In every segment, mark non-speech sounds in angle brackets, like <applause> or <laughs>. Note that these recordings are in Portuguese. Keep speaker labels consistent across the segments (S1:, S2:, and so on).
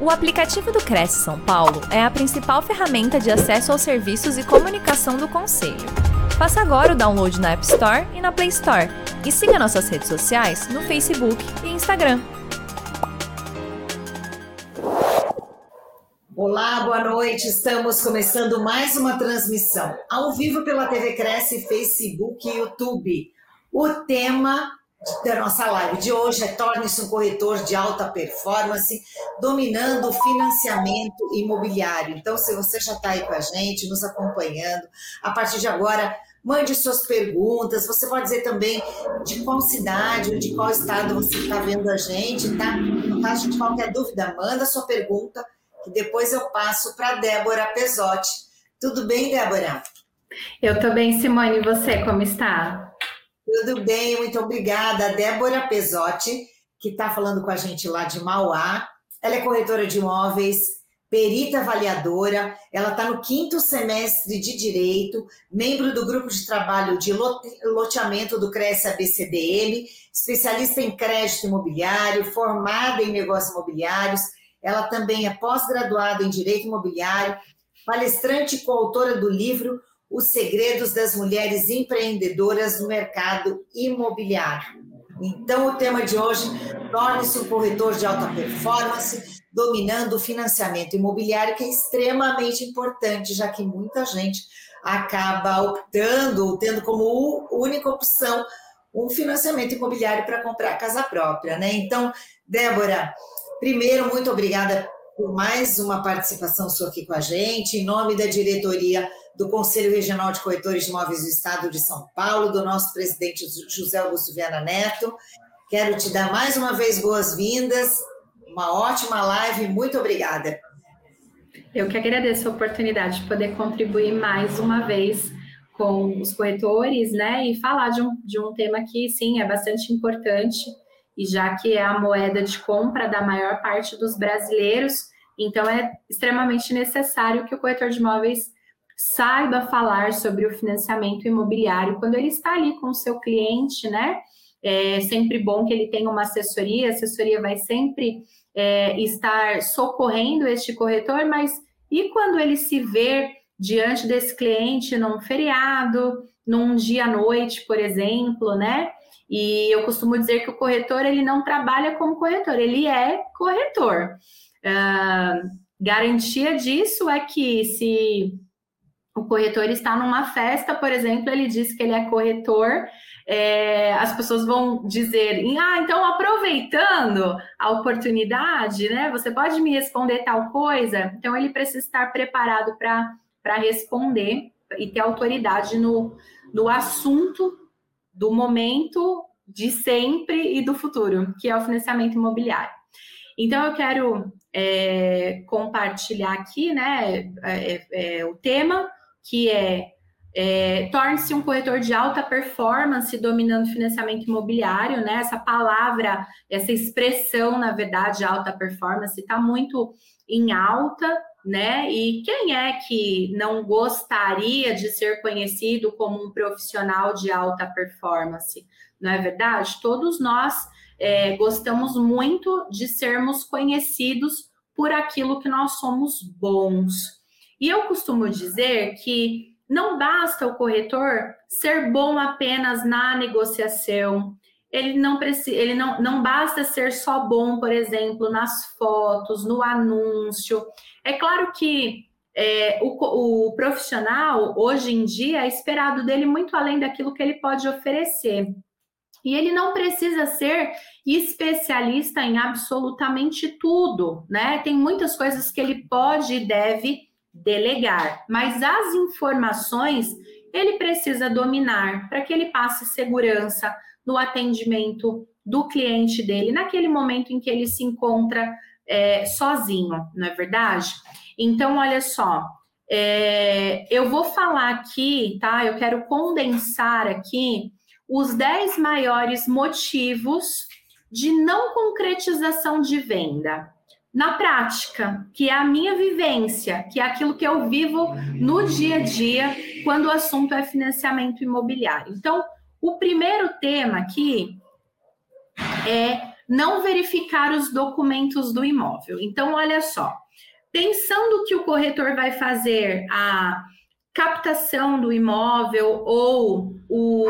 S1: O aplicativo do Cresce São Paulo é a principal ferramenta de acesso aos serviços e comunicação do Conselho. Faça agora o download na App Store e na Play Store. E siga nossas redes sociais no Facebook e Instagram.
S2: Olá, boa noite. Estamos começando mais uma transmissão ao vivo pela TV Cresce, Facebook e YouTube. O tema da nossa live de hoje é Torne-se um corretor de alta performance, dominando o financiamento imobiliário. Então, se você já está aí com a gente, nos acompanhando, a partir de agora, mande suas perguntas. Você pode dizer também de qual cidade ou de qual estado você está vendo a gente, tá? No caso de qualquer dúvida, manda sua pergunta, que depois eu passo para Débora Pesotti. Tudo bem, Débora?
S3: Eu estou bem, Simone. E você, como está?
S2: Tudo bem, muito obrigada. Débora Pesotti, que está falando com a gente lá de Mauá. Ela é corretora de imóveis, perita avaliadora, ela está no quinto semestre de Direito, membro do grupo de trabalho de loteamento do Cresce ABCDM, especialista em crédito imobiliário, formada em negócios imobiliários. Ela também é pós-graduada em Direito Imobiliário, palestrante e coautora do livro os segredos das mulheres empreendedoras no mercado imobiliário. Então, o tema de hoje, torne-se um corretor de alta performance, dominando o financiamento imobiliário, que é extremamente importante, já que muita gente acaba optando, tendo como única opção um financiamento imobiliário para comprar casa própria, né? Então, Débora, primeiro, muito obrigada por mais uma participação sua aqui com a gente, em nome da diretoria do Conselho Regional de Corretores de Imóveis do Estado de São Paulo, do nosso presidente José Augusto Viana Neto. Quero te dar mais uma vez boas-vindas, uma ótima live, muito obrigada.
S3: Eu que agradeço a oportunidade de poder contribuir mais uma vez com os corretores, né, e falar de um, de um tema que, sim, é bastante importante, e já que é a moeda de compra da maior parte dos brasileiros, então é extremamente necessário que o corretor de imóveis saiba falar sobre o financiamento imobiliário quando ele está ali com o seu cliente, né? É sempre bom que ele tenha uma assessoria, a assessoria vai sempre é, estar socorrendo este corretor, mas e quando ele se vê diante desse cliente num feriado, num dia à noite, por exemplo, né? E eu costumo dizer que o corretor ele não trabalha como corretor, ele é corretor. Uh, garantia disso é que se o corretor está numa festa, por exemplo, ele diz que ele é corretor, é, as pessoas vão dizer, ah, então aproveitando a oportunidade, né? Você pode me responder tal coisa? Então ele precisa estar preparado para responder e ter autoridade no, no assunto do momento, de sempre e do futuro, que é o financiamento imobiliário. Então eu quero é, compartilhar aqui, né, é, é, o tema que é, é torne-se um corretor de alta performance dominando financiamento imobiliário, né? Essa palavra, essa expressão, na verdade, alta performance, está muito em alta, né? E quem é que não gostaria de ser conhecido como um profissional de alta performance? Não é verdade? Todos nós é, gostamos muito de sermos conhecidos por aquilo que nós somos bons. E eu costumo dizer que não basta o corretor ser bom apenas na negociação. Ele não precisa, ele não, não basta ser só bom, por exemplo, nas fotos, no anúncio. É claro que é, o, o profissional, hoje em dia, é esperado dele muito além daquilo que ele pode oferecer. E ele não precisa ser especialista em absolutamente tudo, né? Tem muitas coisas que ele pode e deve delegar, mas as informações ele precisa dominar para que ele passe segurança no atendimento do cliente dele naquele momento em que ele se encontra é, sozinho, não é verdade? Então, olha só, é, eu vou falar aqui, tá? Eu quero condensar aqui os 10 maiores motivos de não concretização de venda na prática, que é a minha vivência, que é aquilo que eu vivo no dia a dia quando o assunto é financiamento imobiliário. Então, o primeiro tema aqui é não verificar os documentos do imóvel. Então, olha só, pensando que o corretor vai fazer a captação do imóvel ou o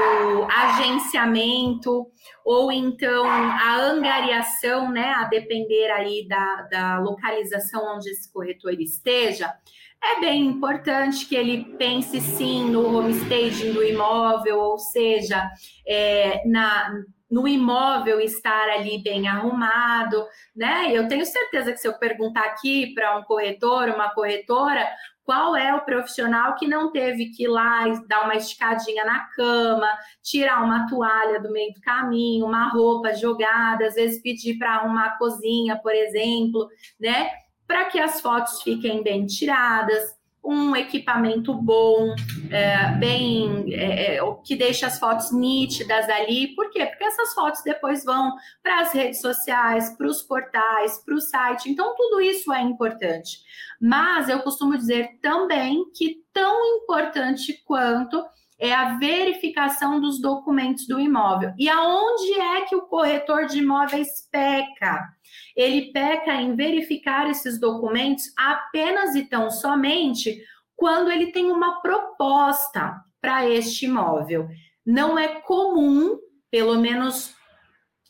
S3: agenciamento ou então a angariação, né, a depender aí da, da localização onde esse corretor esteja, é bem importante que ele pense sim no homestaging do imóvel, ou seja, é, na, no imóvel estar ali bem arrumado, né? Eu tenho certeza que se eu perguntar aqui para um corretor, uma corretora, qual é o profissional que não teve que ir lá dar uma esticadinha na cama, tirar uma toalha do meio do caminho, uma roupa jogada, às vezes pedir para arrumar a cozinha, por exemplo, né? para que as fotos fiquem bem tiradas, um equipamento bom, é, bem é, é que deixa as fotos nítidas ali. Por quê? Porque essas fotos depois vão para as redes sociais, para os portais, para o site. Então, tudo isso é importante. Mas eu costumo dizer também que tão importante quanto é a verificação dos documentos do imóvel. E aonde é que o corretor de imóveis peca? Ele peca em verificar esses documentos apenas e tão somente quando ele tem uma proposta para este imóvel. Não é comum, pelo menos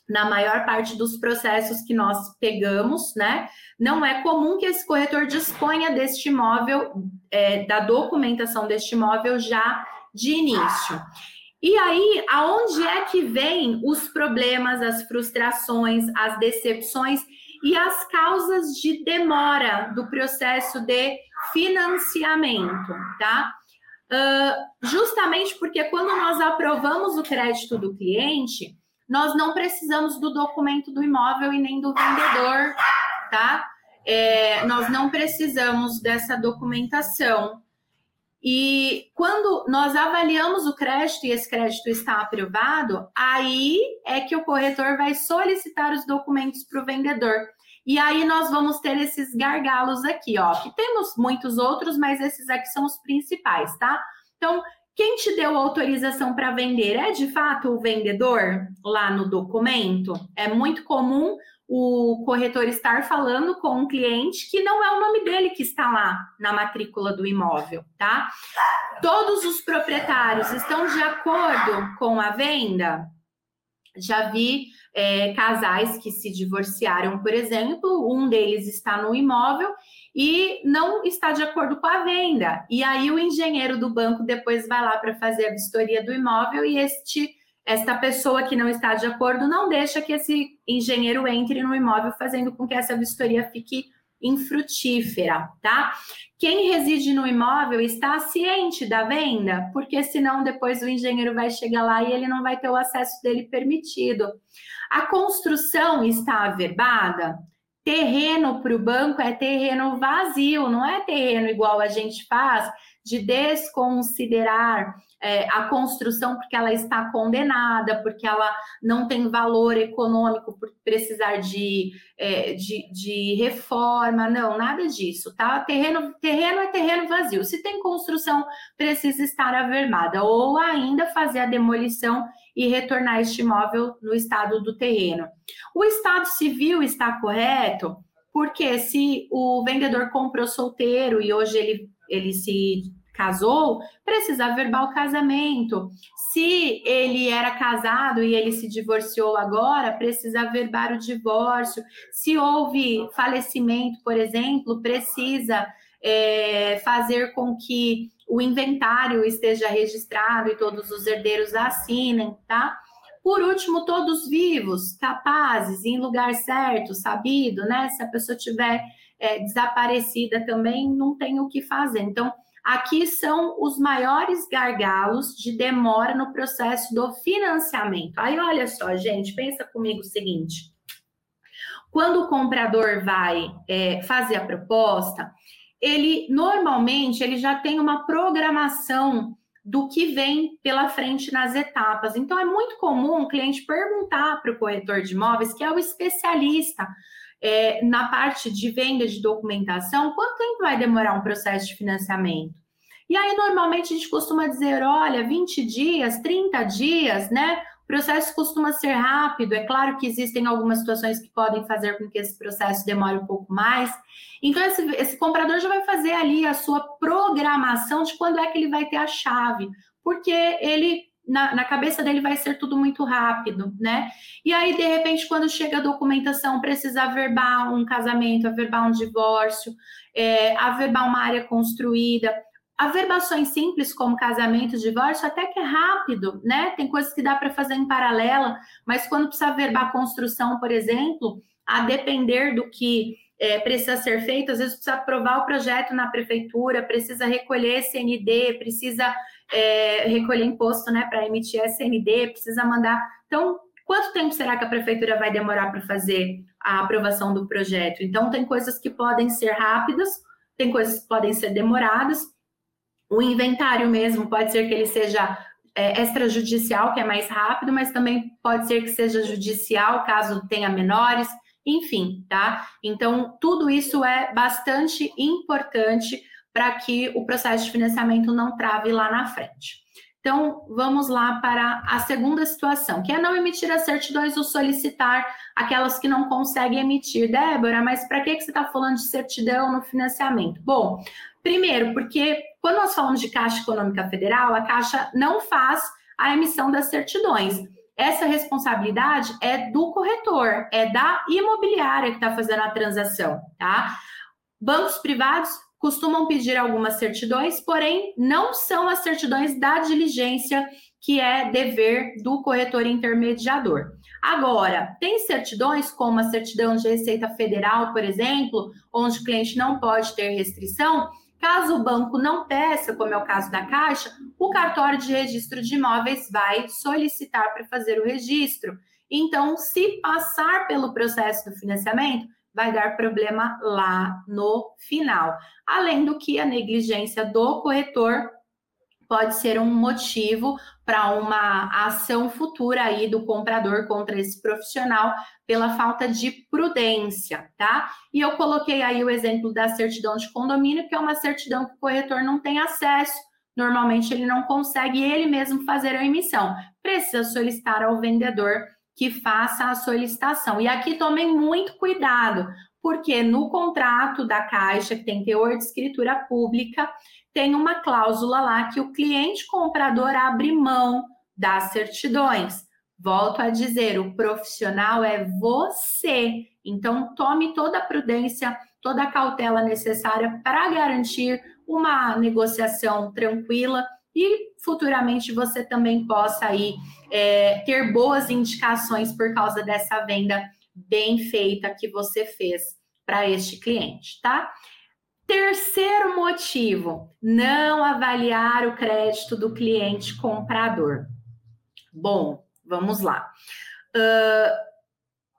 S3: na maior parte dos processos que nós pegamos, né? Não é comum que esse corretor disponha deste imóvel, é, da documentação deste imóvel já de início. E aí, aonde é que vem os problemas, as frustrações, as decepções e as causas de demora do processo de financiamento, tá? Uh, justamente porque quando nós aprovamos o crédito do cliente, nós não precisamos do documento do imóvel e nem do vendedor, tá? É, nós não precisamos dessa documentação. E quando nós avaliamos o crédito e esse crédito está aprovado, aí é que o corretor vai solicitar os documentos para o vendedor. E aí nós vamos ter esses gargalos aqui, ó. Que temos muitos outros, mas esses aqui são os principais, tá? Então, quem te deu autorização para vender é de fato o vendedor lá no documento? É muito comum o corretor estar falando com um cliente que não é o nome dele que está lá na matrícula do imóvel, tá? Todos os proprietários estão de acordo com a venda? Já vi é, casais que se divorciaram, por exemplo, um deles está no imóvel e não está de acordo com a venda. E aí o engenheiro do banco depois vai lá para fazer a vistoria do imóvel e este esta pessoa que não está de acordo não deixa que esse engenheiro entre no imóvel, fazendo com que essa vistoria fique infrutífera, tá? Quem reside no imóvel está ciente da venda, porque senão depois o engenheiro vai chegar lá e ele não vai ter o acesso dele permitido. A construção está averbada? Terreno para o banco é terreno vazio, não é terreno igual a gente faz de desconsiderar é, a construção porque ela está condenada, porque ela não tem valor econômico por precisar de, é, de, de, reforma, não, nada disso, tá? Terreno, terreno é terreno vazio. Se tem construção, precisa estar averbada, ou ainda fazer a demolição e retornar este imóvel no estado do terreno. O estado civil está correto, porque se o vendedor comprou solteiro e hoje ele, ele se casou, precisa verbal o casamento. Se ele era casado e ele se divorciou agora, precisa verbar o divórcio. Se houve falecimento, por exemplo, precisa é, fazer com que o inventário esteja registrado e todos os herdeiros assinem, tá? Por último, todos vivos, capazes, em lugar certo, sabido, né? Se a pessoa tiver é, desaparecida também, não tem o que fazer. Então, Aqui são os maiores gargalos de demora no processo do financiamento. Aí, olha só, gente, pensa comigo o seguinte: quando o comprador vai é, fazer a proposta, ele normalmente ele já tem uma programação do que vem pela frente nas etapas. Então, é muito comum o cliente perguntar para o corretor de imóveis, que é o especialista é, na parte de venda de documentação, quanto tempo vai demorar um processo de financiamento? E aí, normalmente, a gente costuma dizer, olha, 20 dias, 30 dias, né? processo costuma ser rápido, é claro que existem algumas situações que podem fazer com que esse processo demore um pouco mais. Então, esse, esse comprador já vai fazer ali a sua programação de quando é que ele vai ter a chave, porque ele na, na, cabeça dele vai ser tudo muito rápido, né? E aí, de repente, quando chega a documentação, precisa averbar um casamento, averbar um divórcio, é, averbar uma área construída. Averbações simples, como casamento, divórcio, até que é rápido, né? Tem coisas que dá para fazer em paralela, mas quando precisa averbar construção, por exemplo, a depender do que é, precisa ser feito, às vezes precisa aprovar o projeto na prefeitura, precisa recolher SND, precisa é, recolher imposto né, para emitir SND, precisa mandar. Então, quanto tempo será que a prefeitura vai demorar para fazer a aprovação do projeto? Então, tem coisas que podem ser rápidas, tem coisas que podem ser demoradas. O inventário mesmo pode ser que ele seja é, extrajudicial, que é mais rápido, mas também pode ser que seja judicial, caso tenha menores, enfim, tá? Então, tudo isso é bastante importante para que o processo de financiamento não trave lá na frente. Então, vamos lá para a segunda situação, que é não emitir as certidões ou solicitar aquelas que não conseguem emitir. Débora, mas para que, que você está falando de certidão no financiamento? Bom, primeiro, porque quando nós falamos de Caixa Econômica Federal, a Caixa não faz a emissão das certidões. Essa responsabilidade é do corretor, é da imobiliária que está fazendo a transação, tá? Bancos privados costumam pedir algumas certidões, porém não são as certidões da diligência que é dever do corretor intermediador. Agora, tem certidões como a certidão de Receita Federal, por exemplo, onde o cliente não pode ter restrição. Caso o banco não peça, como é o caso da Caixa, o cartório de registro de imóveis vai solicitar para fazer o registro. Então, se passar pelo processo do financiamento, vai dar problema lá no final. Além do que a negligência do corretor pode ser um motivo para uma ação futura aí do comprador contra esse profissional pela falta de prudência, tá? E eu coloquei aí o exemplo da certidão de condomínio, que é uma certidão que o corretor não tem acesso. Normalmente ele não consegue ele mesmo fazer a emissão. Precisa solicitar ao vendedor que faça a solicitação. E aqui tomem muito cuidado, porque no contrato da Caixa, que tem teor de escritura pública, tem uma cláusula lá que o cliente comprador abre mão das certidões. Volto a dizer, o profissional é você. Então, tome toda a prudência, toda a cautela necessária para garantir uma negociação tranquila e futuramente você também possa aí é, ter boas indicações por causa dessa venda bem feita que você fez para este cliente, tá? Terceiro motivo, não avaliar o crédito do cliente comprador. Bom, vamos lá. Uh,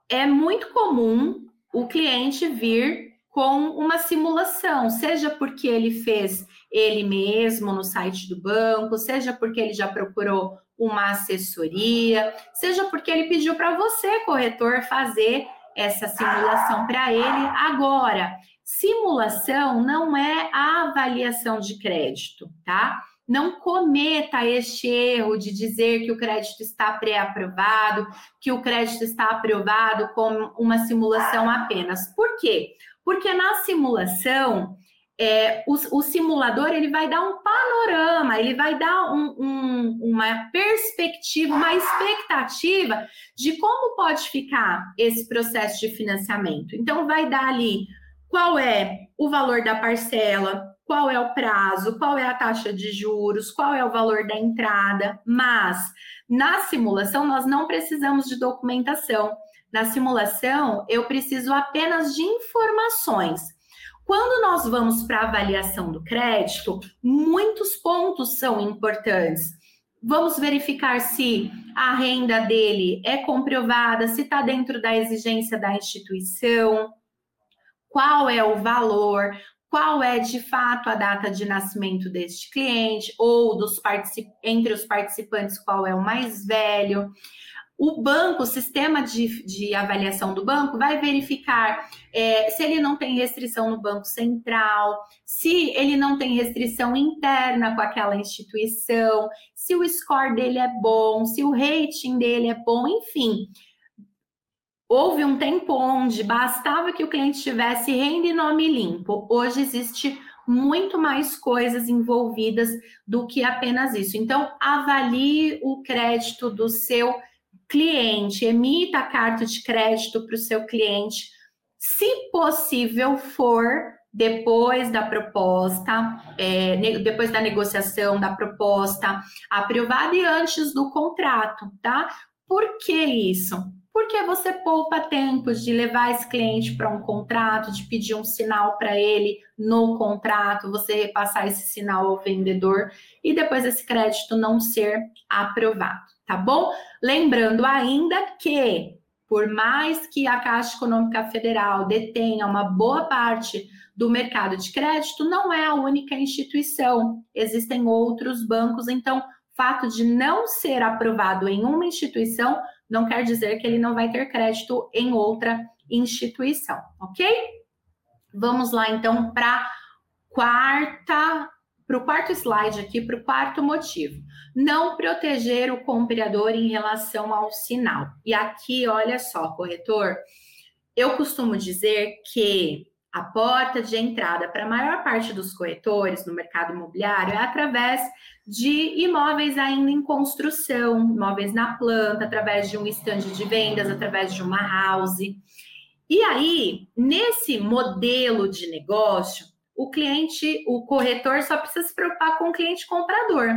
S3: é muito comum o cliente vir com uma simulação, seja porque ele fez ele mesmo no site do banco, seja porque ele já procurou uma assessoria, seja porque ele pediu para você, corretor, fazer essa simulação para ele. Agora, simulação não é a avaliação de crédito, tá? Não cometa este erro de dizer que o crédito está pré-aprovado, que o crédito está aprovado com uma simulação apenas. Por quê? Porque na simulação é, o, o, simulador ele vai dar um panorama, ele vai dar um, um, uma perspectiva, uma expectativa de como pode ficar esse processo de financiamento. Então, vai dar ali qual é o valor da parcela, qual é o prazo, qual é a taxa de juros, qual é o valor da entrada, mas na simulação nós não precisamos de documentação. Na simulação, eu preciso apenas de informações. Quando nós vamos para a avaliação do crédito, muitos pontos são importantes. Vamos verificar se a renda dele é comprovada, se está dentro da exigência da instituição, qual é o valor, qual é de fato a data de nascimento deste cliente, ou dos entre os participantes, qual é o mais velho. O banco, o sistema de, de avaliação do banco, vai verificar é, se ele não tem restrição no Banco Central, se ele não tem restrição interna com aquela instituição, se o score dele é bom, se o rating dele é bom, enfim. Houve um tempo onde bastava que o cliente tivesse renda e nome limpo. Hoje existe muito mais coisas envolvidas do que apenas isso. Então, avalie o crédito do seu cliente, emita a carta de crédito para o seu cliente, se possível for depois da proposta, é, depois da negociação da proposta aprovada e antes do contrato, tá? Por que isso? Porque você poupa tempo de levar esse cliente para um contrato, de pedir um sinal para ele no contrato, você repassar esse sinal ao vendedor e depois esse crédito não ser aprovado tá bom? Lembrando ainda que, por mais que a Caixa Econômica Federal detenha uma boa parte do mercado de crédito, não é a única instituição. Existem outros bancos, então, fato de não ser aprovado em uma instituição não quer dizer que ele não vai ter crédito em outra instituição, ok? Vamos lá então para quarta para o quarto slide aqui, para o quarto motivo. Não proteger o comprador em relação ao sinal. E aqui, olha só, corretor, eu costumo dizer que a porta de entrada para a maior parte dos corretores no mercado imobiliário é através de imóveis ainda em construção, imóveis na planta, através de um estande de vendas, através de uma house. E aí, nesse modelo de negócio, o cliente, o corretor só precisa se preocupar com o cliente comprador.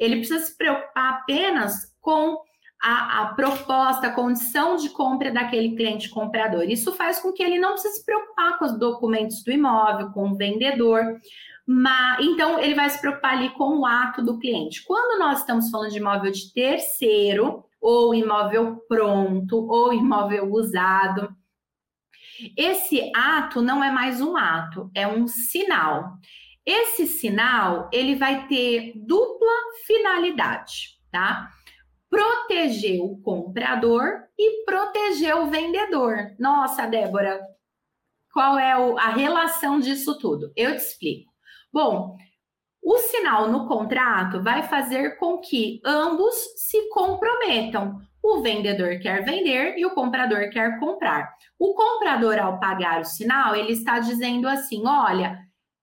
S3: Ele precisa se preocupar apenas com a, a, proposta, a condição de compra daquele cliente comprador. Isso faz com que ele não precise se preocupar com os documentos do imóvel, com o vendedor. Mas, então, ele vai se preocupar ali com o ato do cliente. Quando nós estamos falando de imóvel de terceiro, ou imóvel pronto, ou imóvel usado, esse ato não é mais um ato, é um sinal. Esse sinal, ele vai ter dupla finalidade, tá? Proteger o comprador e proteger o vendedor. Nossa, Débora, qual é a relação disso tudo? Eu te explico. Bom, o sinal no contrato vai fazer com que ambos se comprometam. O vendedor quer vender e o comprador quer comprar. O comprador, ao pagar o sinal, ele está dizendo assim: olha,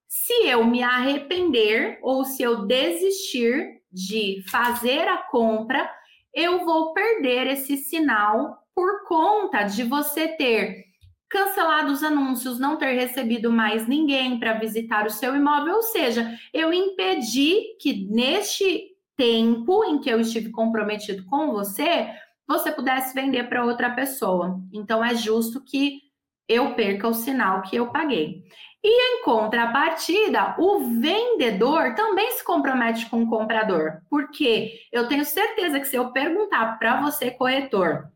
S3: se eu me arrepender ou se eu desistir de fazer a compra, eu vou perder esse sinal por conta de você ter cancelado os anúncios, não ter recebido mais ninguém para visitar o seu imóvel, ou seja, eu impedi que neste tempo em que eu estive comprometido com você, você pudesse vender para outra pessoa. Então é justo que eu perca o sinal que eu paguei. E em contrapartida, o vendedor também se compromete com o comprador, porque eu tenho certeza que se eu perguntar para você, corretor,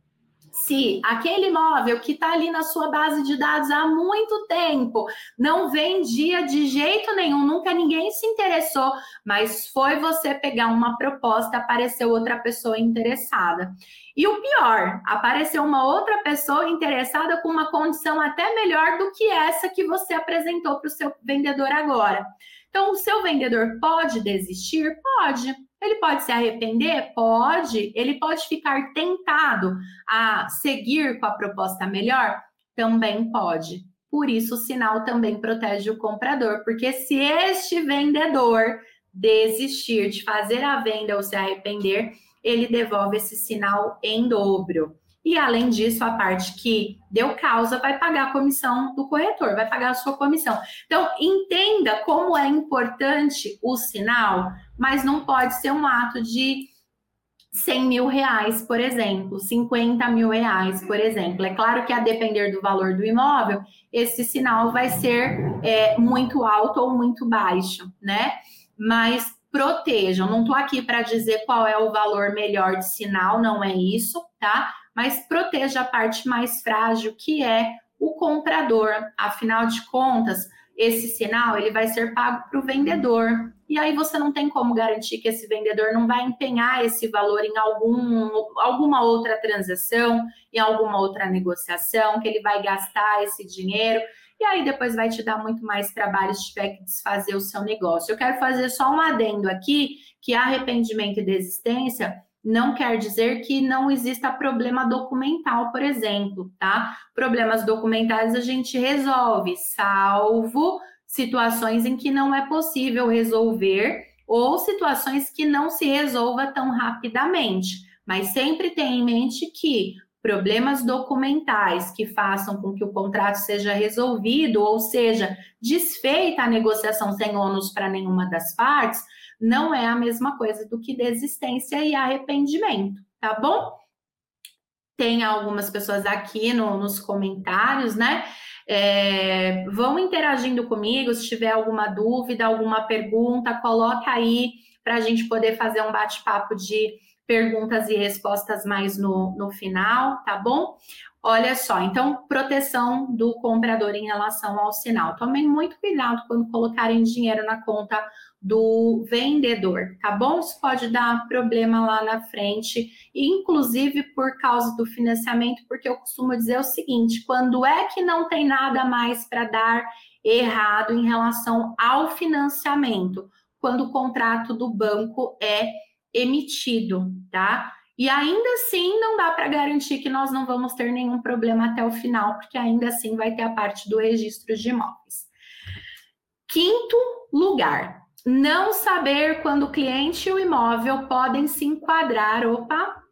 S3: se aquele imóvel que está ali na sua base de dados há muito tempo não vendia de jeito nenhum, nunca ninguém se interessou, mas foi você pegar uma proposta, apareceu outra pessoa interessada. E o pior, apareceu uma outra pessoa interessada com uma condição até melhor do que essa que você apresentou para o seu vendedor agora. Então, o seu vendedor pode desistir? Pode. Ele pode se arrepender? Pode. Ele pode ficar tentado a seguir com a proposta melhor? Também pode. Por isso, o sinal também protege o comprador, porque se este vendedor desistir de fazer a venda ou se arrepender, ele devolve esse sinal em dobro. E além disso, a parte que deu causa vai pagar a comissão do corretor, vai pagar a sua comissão. Então, entenda como é importante o sinal, mas não pode ser um ato de 100 mil reais, por exemplo, 50 mil reais, por exemplo. É claro que a depender do valor do imóvel, esse sinal vai ser é, muito alto ou muito baixo, né? Mas protejam. Não estou aqui para dizer qual é o valor melhor de sinal, não é isso, tá? Mas proteja a parte mais frágil, que é o comprador. Afinal de contas, esse sinal ele vai ser pago para o vendedor. E aí você não tem como garantir que esse vendedor não vai empenhar esse valor em algum, alguma outra transação, em alguma outra negociação, que ele vai gastar esse dinheiro e aí depois vai te dar muito mais trabalho se tiver que desfazer o seu negócio. Eu quero fazer só um adendo aqui, que arrependimento e desistência não quer dizer que não exista problema documental, por exemplo, tá? Problemas documentais a gente resolve, salvo situações em que não é possível resolver ou situações que não se resolva tão rapidamente. Mas sempre tenha em mente que problemas documentais que façam com que o contrato seja resolvido, ou seja, desfeita a negociação sem ônus para nenhuma das partes, não é a mesma coisa do que desistência e arrependimento, tá bom? Tem algumas pessoas aqui no, nos comentários, né? É, vão interagindo comigo, se tiver alguma dúvida, alguma pergunta, coloca aí para a gente poder fazer um bate-papo de perguntas e respostas mais no, no final, tá bom? Olha só, então, proteção do comprador em relação ao sinal. Tomem muito cuidado quando colocarem dinheiro na conta do vendedor, tá bom? Isso pode dar problema lá na frente, inclusive por causa do financiamento, porque eu costumo dizer o seguinte: quando é que não tem nada mais para dar errado em relação ao financiamento? Quando o contrato do banco é emitido, tá? E ainda assim não dá para garantir que nós não vamos ter nenhum problema até o final, porque ainda assim vai ter a parte do registro de imóveis. Quinto lugar, não saber quando o cliente e o imóvel podem se enquadrar, opa,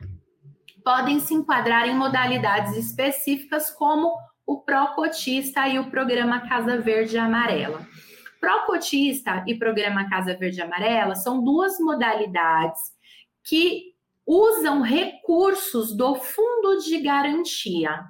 S3: podem se enquadrar em modalidades específicas como o pró-cotista e o programa Casa Verde e Amarela. Pró-cotista e programa Casa Verde Amarela são duas modalidades que usam recursos do fundo de garantia.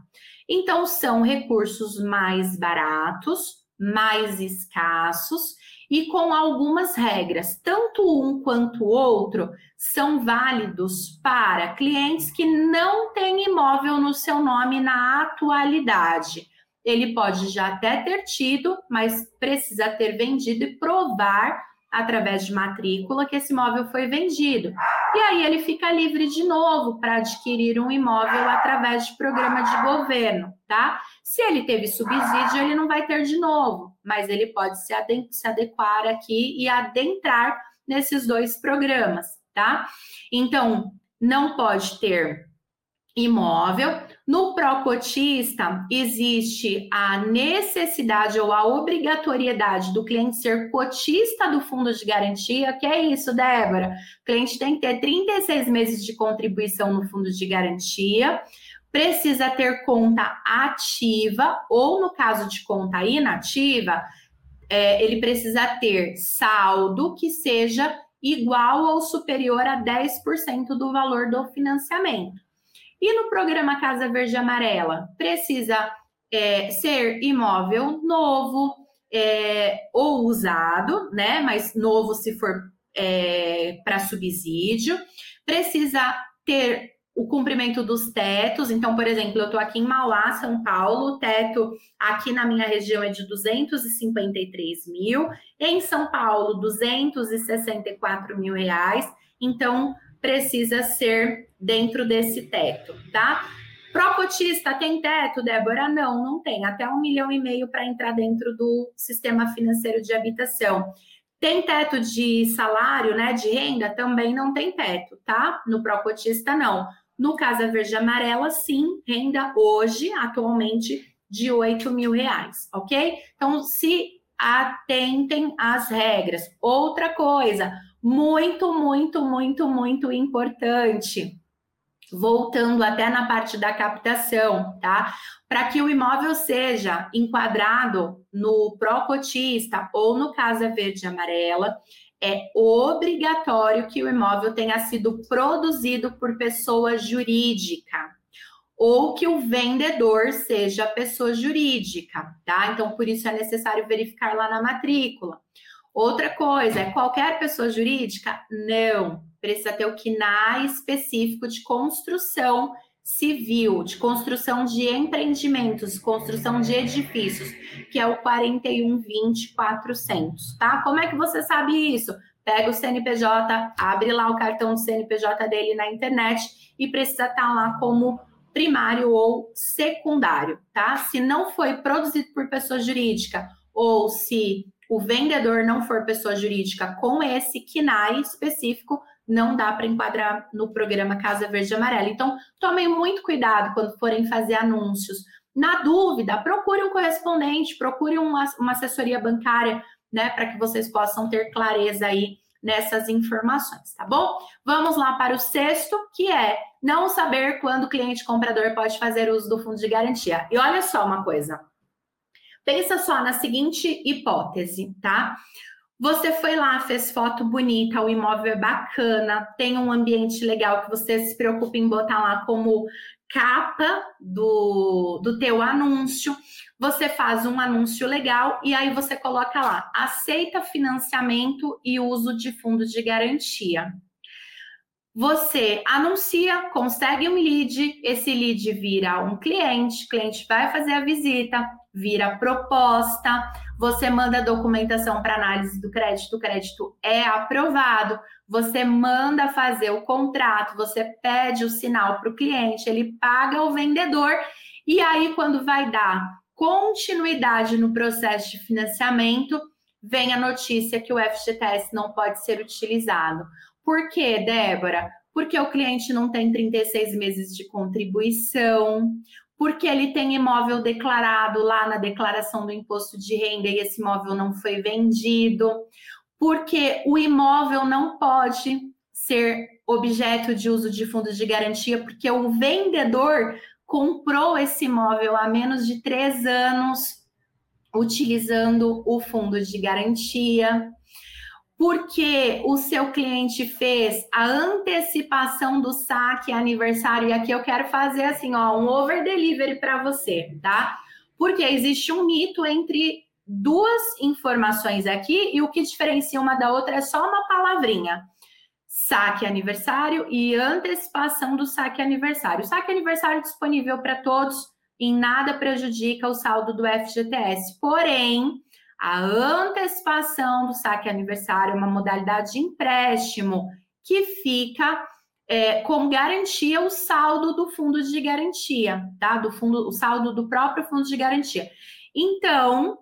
S3: Então, são recursos mais baratos, mais escassos e com algumas regras. Tanto um quanto o outro são válidos para clientes que não têm imóvel no seu nome na atualidade ele pode já até ter tido, mas precisa ter vendido e provar através de matrícula que esse imóvel foi vendido. E aí ele fica livre de novo para adquirir um imóvel através de programa de governo, tá? Se ele teve subsídio, ele não vai ter de novo, mas ele pode se, se adequar aqui e adentrar nesses dois programas, tá? Então, não pode ter imóvel. No pró-cotista, existe a necessidade ou a obrigatoriedade do cliente ser cotista do fundo de garantia. Que é isso, Débora? O cliente tem que ter 36 meses de contribuição no fundo de garantia, precisa ter conta ativa, ou no caso de conta inativa, é, ele precisa ter saldo que seja igual ou superior a 10% do valor do financiamento. E no programa Casa Verde Amarela, precisa é, ser imóvel novo é, ou usado, né? Mas novo se for é, para subsídio. Precisa ter o cumprimento dos tetos. Então, por exemplo, eu estou aqui em Mauá, São Paulo, o teto aqui na minha região é de 253 mil, em São Paulo, 264 mil reais. Então, precisa ser dentro desse teto, tá? Procotista tem teto, Débora? Não, não tem. Até um milhão e meio para entrar dentro do sistema financeiro de habitação. Tem teto de salário, né? De renda? Também não tem teto, tá? No Procotista, não. No Casa Verde Amarela, sim, renda hoje, atualmente, de 8 mil reais, ok? Então, se atentem às regras. Outra coisa, muito, muito, muito, muito importante voltando até na parte da captação, tá? Para que o imóvel seja enquadrado no pró-cotista ou no Casa Verde Amarela, é obrigatório que o imóvel tenha sido produzido por pessoa jurídica ou que o vendedor seja pessoa jurídica, tá? Então, por isso é necessário verificar lá na matrícula. Outra coisa, é qualquer pessoa jurídica? Não precisa ter o KNAI específico de construção civil, de construção de empreendimentos, construção de edifícios, que é o 4120400, tá? Como é que você sabe isso? Pega o CNPJ, abre lá o cartão do CNPJ dele na internet e precisa estar tá lá como primário ou secundário, tá? Se não foi produzido por pessoa jurídica ou se o vendedor não for pessoa jurídica com esse KNAI específico, não dá para enquadrar no programa Casa Verde e Amarela. Então, tomem muito cuidado quando forem fazer anúncios. Na dúvida, procure um correspondente, procure uma, uma assessoria bancária, né, para que vocês possam ter clareza aí nessas informações, tá bom? Vamos lá para o sexto, que é não saber quando o cliente comprador pode fazer uso do fundo de garantia. E olha só uma coisa. Pensa só na seguinte hipótese, tá? Você foi lá, fez foto bonita, o imóvel é bacana, tem um ambiente legal que você se preocupa em botar lá como capa do, do teu anúncio. Você faz um anúncio legal e aí você coloca lá, aceita financiamento e uso de fundo de garantia. Você anuncia, consegue um lead, esse lead vira um cliente, cliente vai fazer a visita, vira proposta, você manda a documentação para análise do crédito, o crédito é aprovado, você manda fazer o contrato, você pede o sinal para o cliente, ele paga o vendedor, e aí, quando vai dar continuidade no processo de financiamento, vem a notícia que o FGTS não pode ser utilizado. Por quê, Débora? Porque o cliente não tem 36 meses de contribuição, porque ele tem imóvel declarado lá na declaração do imposto de renda e esse imóvel não foi vendido, porque o imóvel não pode ser objeto de uso de fundos de garantia, porque o vendedor comprou esse imóvel há menos de três anos utilizando o fundo de garantia porque o seu cliente fez a antecipação do saque aniversário, e aqui eu quero fazer assim, ó, um over delivery para você, tá? Porque existe um mito entre duas informações aqui e o que diferencia uma da outra é só uma palavrinha. Saque aniversário e antecipação do saque aniversário. O saque aniversário disponível para todos, em nada prejudica o saldo do FGTS. Porém, a antecipação do saque aniversário é uma modalidade de empréstimo que fica é, com garantia o saldo do fundo de garantia, tá? Do fundo, o saldo do próprio fundo de garantia. Então,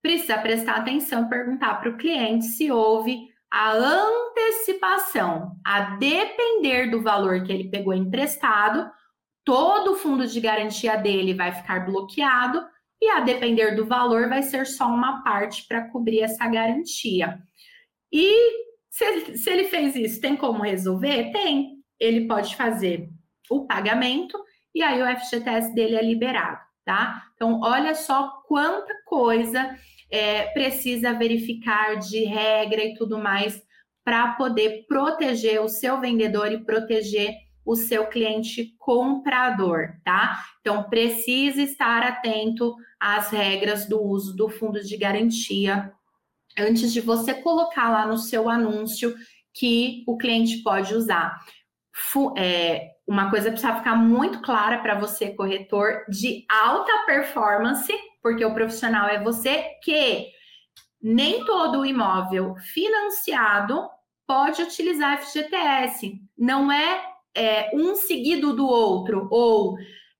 S3: precisa prestar atenção e perguntar para o cliente se houve a antecipação, a depender do valor que ele pegou emprestado, todo o fundo de garantia dele vai ficar bloqueado e a depender do valor vai ser só uma parte para cobrir essa garantia. E se, se ele fez isso, tem como resolver? Tem. Ele pode fazer o pagamento e aí o FGTS dele é liberado, tá? Então, olha só quanta coisa é, precisa verificar de regra e tudo mais para poder proteger o seu vendedor e proteger o seu cliente comprador, tá? Então, precisa estar atento às regras do uso do fundo de garantia antes de você colocar lá no seu anúncio que o cliente pode usar. É, uma coisa precisa ficar muito clara para você, corretor, de alta performance, porque o profissional é você, que nem todo imóvel financiado pode utilizar FGTS. Não é é, um seguido do outro, ou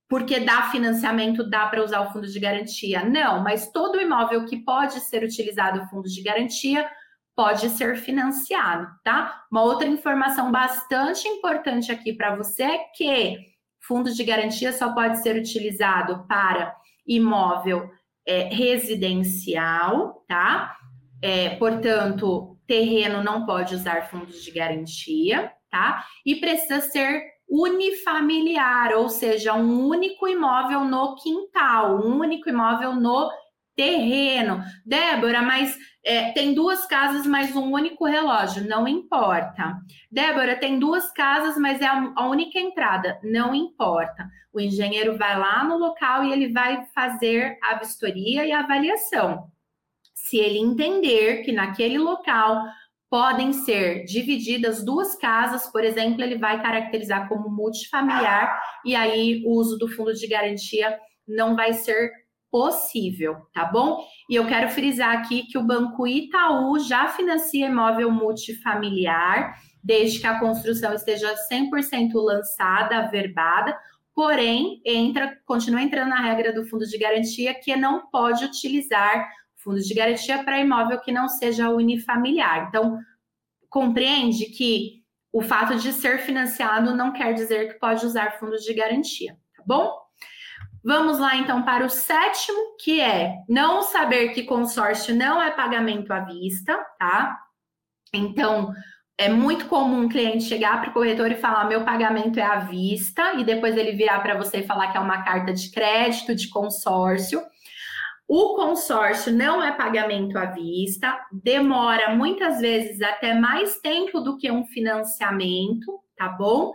S3: porque dá financiamento, dá para usar o fundo de garantia. Não, mas todo imóvel que pode ser utilizado o fundo de garantia pode ser financiado, tá? Uma outra informação bastante importante aqui para você é que fundo de garantia só pode ser utilizado para imóvel é, residencial, tá? É, portanto, terreno não pode usar fundos de garantia tá? E precisa ser unifamiliar, ou seja, um único imóvel no quintal, um único imóvel no terreno. Débora, mas é, tem duas casas, mas um único relógio, não importa. Débora, tem duas casas, mas é a, única entrada, não importa. O engenheiro vai lá no local e ele vai fazer a vistoria e a avaliação. Se ele entender que naquele local podem ser divididas duas casas, por exemplo, ele vai caracterizar como multifamiliar e aí o uso do fundo de garantia não vai ser possível, tá bom? E eu quero frisar aqui que o Banco Itaú já financia imóvel multifamiliar, desde que a construção esteja 100% lançada, averbada, porém, entra, continua entrando na regra do fundo de garantia que não pode utilizar fundos de garantia para imóvel que não seja unifamiliar. Então, compreende que o fato de ser financiado não quer dizer que pode usar fundos de garantia, tá bom? Vamos lá então para o sétimo, que é não saber que consórcio não é pagamento à vista, tá? Então, é muito comum um cliente chegar para o corretor e falar: meu pagamento é à vista, e depois ele virar para você e falar que é uma carta de crédito de consórcio. O consórcio não é pagamento à vista, demora muitas vezes até mais tempo do que um financiamento, tá bom?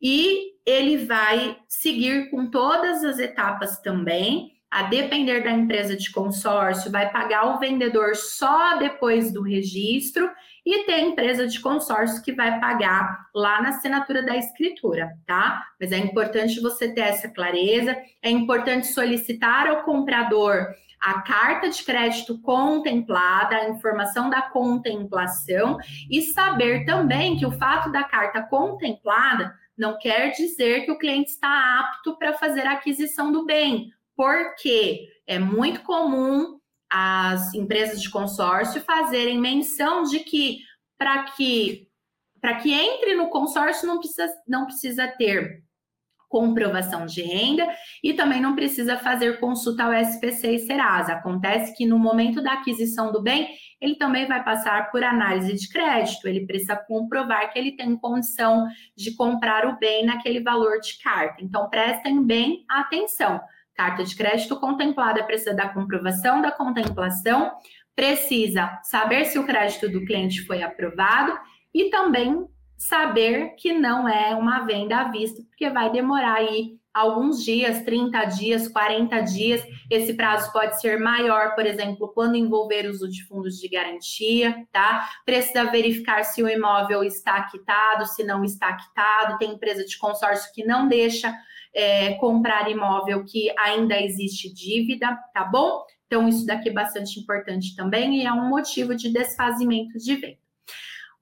S3: E ele vai seguir com todas as etapas também, a depender da empresa de consórcio, vai pagar o vendedor só depois do registro e tem empresa de consórcio que vai pagar lá na assinatura da escritura, tá? Mas é importante você ter essa clareza, é importante solicitar ao comprador a carta de crédito contemplada, a informação da contemplação e saber também que o fato da carta contemplada não quer dizer que o cliente está apto para fazer a aquisição do bem, porque é muito comum as empresas de consórcio fazerem menção de que para que para que entre no consórcio não precisa, não precisa ter comprovação de renda e também não precisa fazer consulta ao SPC e Serasa. Acontece que no momento da aquisição do bem, ele também vai passar por análise de crédito, ele precisa comprovar que ele tem condição de comprar o bem naquele valor de carta. Então, prestem bem atenção. Carta de crédito contemplada precisa da comprovação da contemplação, precisa saber se o crédito do cliente foi aprovado e também saber que não é uma venda à vista, porque vai demorar aí alguns dias, 30 dias, 40 dias. Esse prazo pode ser maior, por exemplo, quando envolver uso de fundos de garantia, tá? Precisa verificar se o imóvel está quitado, se não está quitado. Tem empresa de consórcio que não deixa é, comprar imóvel que ainda existe dívida, tá bom? Então, isso daqui é bastante importante também e é um motivo de desfazimento de venda.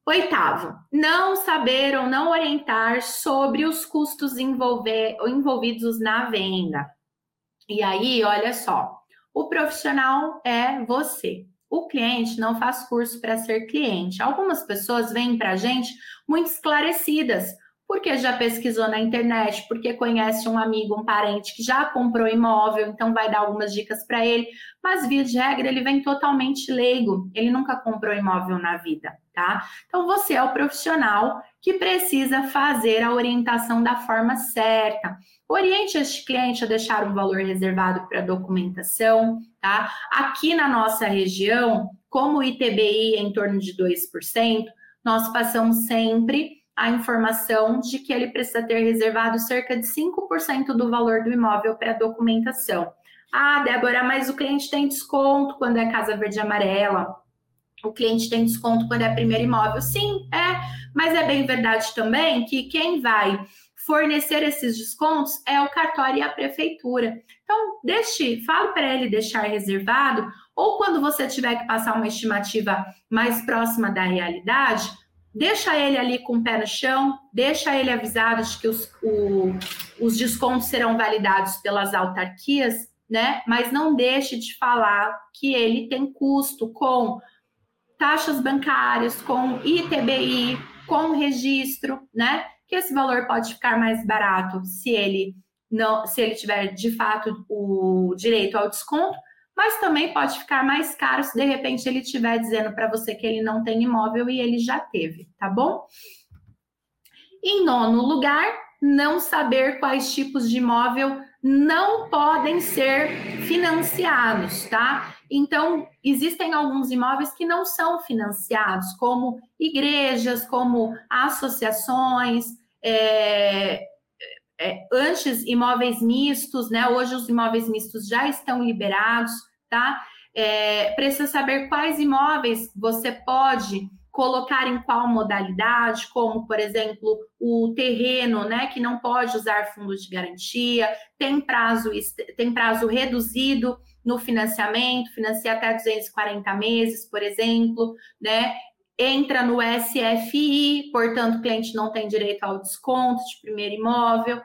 S3: Oitavo, não saber ou não orientar sobre os custos envolver, envolvidos na venda. E aí, olha só, o profissional é você. O cliente não faz curso para ser cliente. Algumas pessoas vêm para a gente muito esclarecidas, porque já pesquisou na internet, porque conhece um amigo, um parente que já comprou imóvel, então vai dar algumas dicas para ele. Mas, via de regra, ele vem totalmente leigo, ele nunca comprou imóvel na vida, tá? Então, você é o profissional que precisa fazer a orientação da forma certa. Oriente este cliente a deixar um valor reservado para documentação, tá? Aqui na nossa região, como o ITBI é em torno de 2%, nós passamos sempre a informação de que ele precisa ter reservado cerca de 5% do valor do imóvel para documentação. Ah, Débora, mas o cliente tem desconto quando é Casa Verde e Amarela. O cliente tem desconto quando é primeiro imóvel. Sim, é, mas é bem verdade também que quem vai fornecer esses descontos é o cartório e a prefeitura. Então, deixe, fale para ele deixar reservado, ou quando você tiver que passar uma estimativa mais próxima da realidade, deixa ele ali com o pé no chão, deixa ele avisado de que os, o, os descontos serão validados pelas autarquias, né? Mas não deixe de falar que ele tem custo com taxas bancárias, com ITBI, com registro, né? Que esse valor pode ficar mais barato se ele não, se ele tiver de fato o direito ao desconto, mas também pode ficar mais caro se de repente ele estiver dizendo para você que ele não tem imóvel e ele já teve, tá bom? Em nono lugar, não saber quais tipos de imóvel não podem ser financiados, tá? Então, existem alguns imóveis que não são financiados, como igrejas, como associações, é, é, antes imóveis mistos, né? Hoje os imóveis mistos já estão liberados tá? É, precisa saber quais imóveis você pode colocar em qual modalidade, como, por exemplo, o terreno, né, que não pode usar fundos de garantia, tem prazo, tem prazo reduzido no financiamento, financia até 240 meses, por exemplo, né? Entra no SFI, portanto, o cliente não tem direito ao desconto de primeiro imóvel.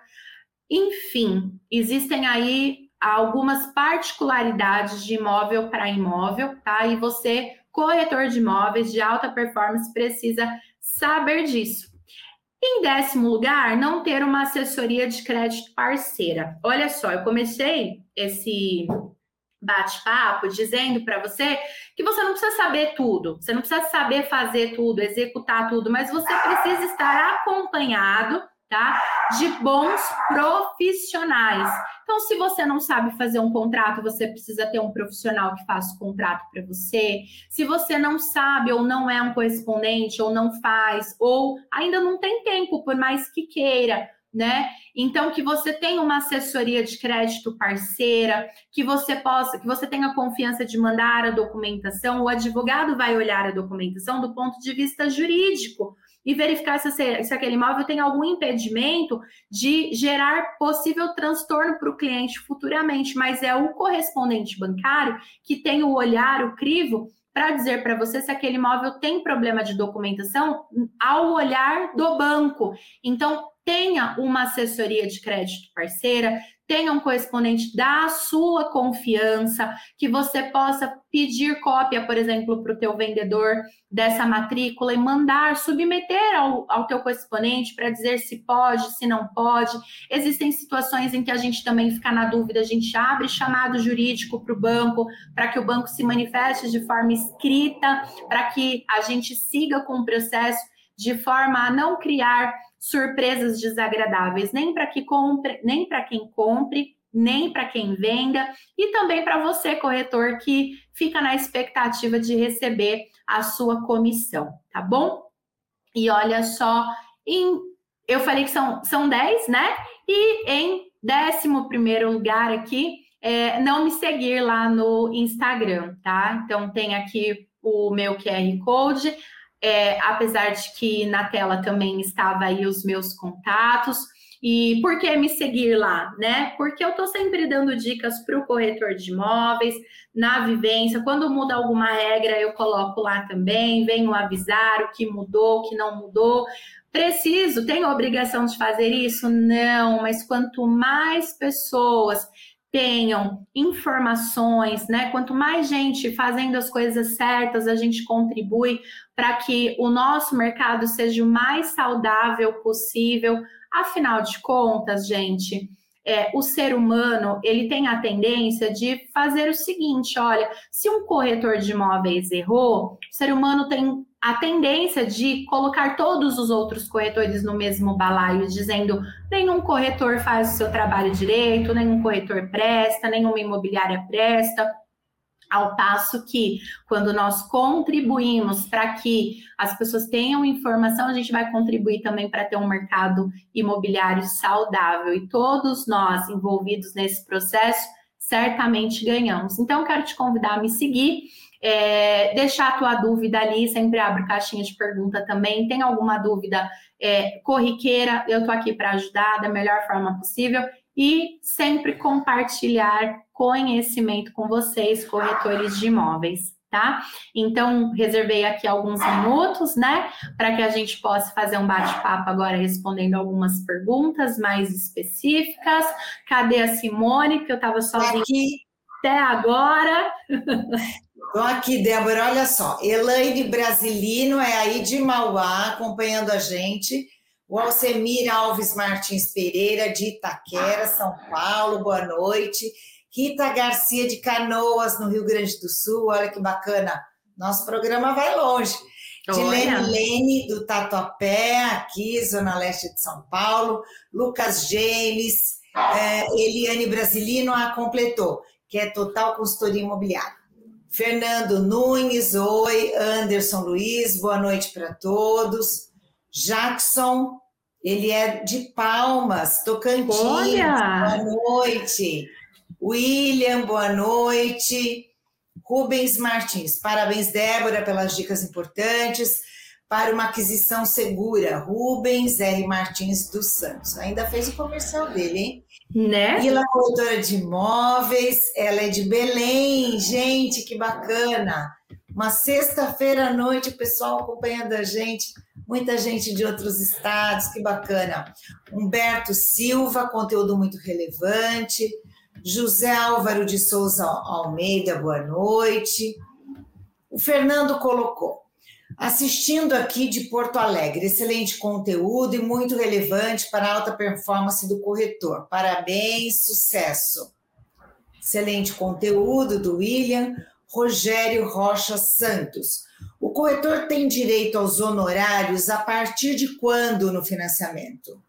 S3: Enfim, existem aí algumas particularidades de imóvel para imóvel, tá? E você, corretor de imóveis de alta performance, precisa saber disso. Em décimo lugar, não ter uma assessoria de crédito parceira. Olha só, eu comecei esse bate-papo dizendo para você que você não precisa saber tudo, você não precisa saber fazer tudo, executar tudo, mas você precisa estar acompanhado, tá? De bons profissionais. Então, se você não sabe fazer um contrato, você precisa ter um profissional que faça o contrato para você. Se você não sabe ou não é um correspondente ou não faz ou ainda não tem tempo, por mais que queira, né? Então que você tenha uma assessoria de crédito parceira, que você possa, que você tenha confiança de mandar a documentação, o advogado vai olhar a documentação do ponto de vista jurídico e verificar se, se aquele imóvel tem algum impedimento de gerar possível transtorno para o cliente futuramente, mas é o correspondente bancário que tem o olhar, o crivo, para dizer para você se aquele imóvel tem problema de documentação ao olhar do banco. Então, tenha uma assessoria de crédito parceira, tenha um correspondente da sua confiança, que você possa pedir cópia, por exemplo, para o teu vendedor dessa matrícula e mandar, submeter ao, ao teu correspondente para dizer se pode, se não pode. Existem situações em que a gente também fica na dúvida, a gente abre chamado jurídico para o banco, para que o banco se manifeste de forma escrita, para que a gente siga com o processo de forma a não criar surpresas desagradáveis, nem para que compre, nem para quem compre, nem para quem venda e também para você corretor que fica na expectativa de receber a sua comissão, tá bom? E olha só, em, eu falei que são, são 10, né? E em décimo primeiro lugar aqui, é, não me seguir lá no Instagram, tá? Então tem aqui o meu QR Code, é, apesar de que na tela também estava aí os meus contatos. E por que me seguir lá, né? Porque eu estou sempre dando dicas para o corretor de imóveis, na vivência. Quando muda alguma regra, eu coloco lá também, venho avisar o que mudou, o que não mudou. Preciso, tenho a obrigação de fazer isso? Não, mas quanto mais pessoas tenham informações, né? Quanto mais gente fazendo as coisas certas, a gente contribui para que o nosso mercado seja o mais saudável possível. Afinal de contas, gente, é, o ser humano ele tem a tendência de fazer o seguinte: olha, se um corretor de imóveis errou, o ser humano tem a tendência de colocar todos os outros corretores no mesmo balaio, dizendo nenhum corretor faz o seu trabalho direito, nenhum corretor presta, nenhuma imobiliária presta. Ao passo que, quando nós contribuímos para que as pessoas tenham informação, a gente vai contribuir também para ter um mercado imobiliário saudável. E todos nós envolvidos nesse processo certamente ganhamos. Então, quero te convidar a me seguir é, deixar a tua dúvida ali, sempre abro caixinha de pergunta também. Tem alguma dúvida é, corriqueira? Eu estou aqui para ajudar da melhor forma possível e sempre compartilhar conhecimento com vocês, corretores de imóveis. Tá? Então, reservei aqui alguns minutos, né, para que a gente possa fazer um bate-papo agora respondendo algumas perguntas mais específicas. Cadê a Simone? Que eu estava sozinha aqui. até agora.
S2: Então, aqui, Débora, olha só. Elaine Brasilino é aí de Mauá, acompanhando a gente. O Alcemir Alves Martins Pereira, de Itaquera, São Paulo, boa noite. Rita Garcia, de Canoas, no Rio Grande do Sul, olha que bacana. Nosso programa vai longe. Dilene Lene, do Tatuapé, aqui, Zona Leste de São Paulo. Lucas James, é, Eliane Brasilino a completou, que é total consultoria imobiliária. Fernando Nunes, oi. Anderson Luiz, boa noite para todos. Jackson, ele é de Palmas, Tocantins, Olha. boa noite. William, boa noite. Rubens Martins, parabéns, Débora, pelas dicas importantes. para uma aquisição segura. Rubens R. Martins dos Santos. Ainda fez o comercial dele, hein?
S3: Né?
S2: Ila, corretora de imóveis, ela é de Belém. Gente, que bacana! Uma sexta-feira à noite, o pessoal acompanhando a gente, muita gente de outros estados, que bacana. Humberto Silva, conteúdo muito relevante. José Álvaro de Souza Almeida, boa noite. O Fernando colocou assistindo aqui de Porto Alegre. Excelente conteúdo e muito relevante para a alta performance do corretor. Parabéns, sucesso. Excelente conteúdo do William Rogério Rocha Santos. O corretor tem direito aos honorários a partir de quando no financiamento?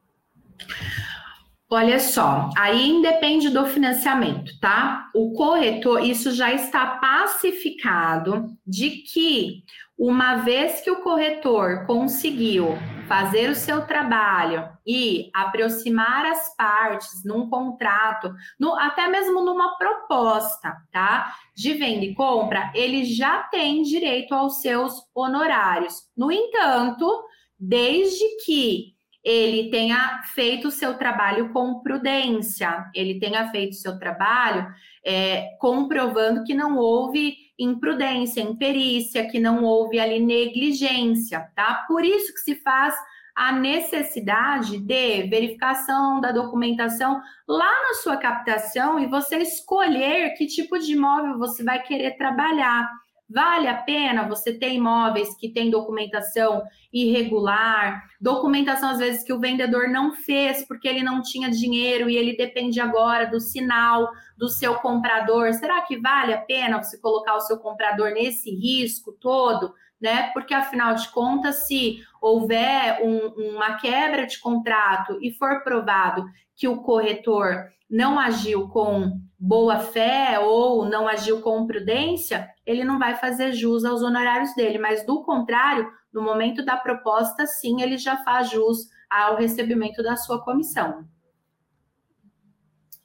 S3: Olha só, aí independe do financiamento, tá? O corretor, isso já está pacificado de que uma vez que o corretor conseguiu fazer o seu trabalho e aproximar as partes num contrato, no, até mesmo numa proposta, tá? De venda e compra, ele já tem direito aos seus honorários. No entanto, desde que ele tenha feito o seu trabalho com prudência, ele tenha feito o seu trabalho é, comprovando que não houve imprudência, imperícia, que não houve ali negligência, tá? Por isso que se faz a necessidade de verificação da documentação lá na sua captação e você escolher que tipo de imóvel você vai querer trabalhar. Vale a pena você ter imóveis que têm documentação irregular, documentação às vezes que o vendedor não fez porque ele não tinha dinheiro e ele depende agora do sinal do seu comprador. Será que vale a pena você colocar o seu comprador nesse risco todo? Né? Porque afinal de contas, se houver um, uma quebra de contrato e for provado que o corretor não agiu com boa fé ou não agiu com prudência, ele não vai fazer jus aos honorários dele, mas do contrário, no momento da proposta, sim, ele já faz jus ao recebimento da sua comissão.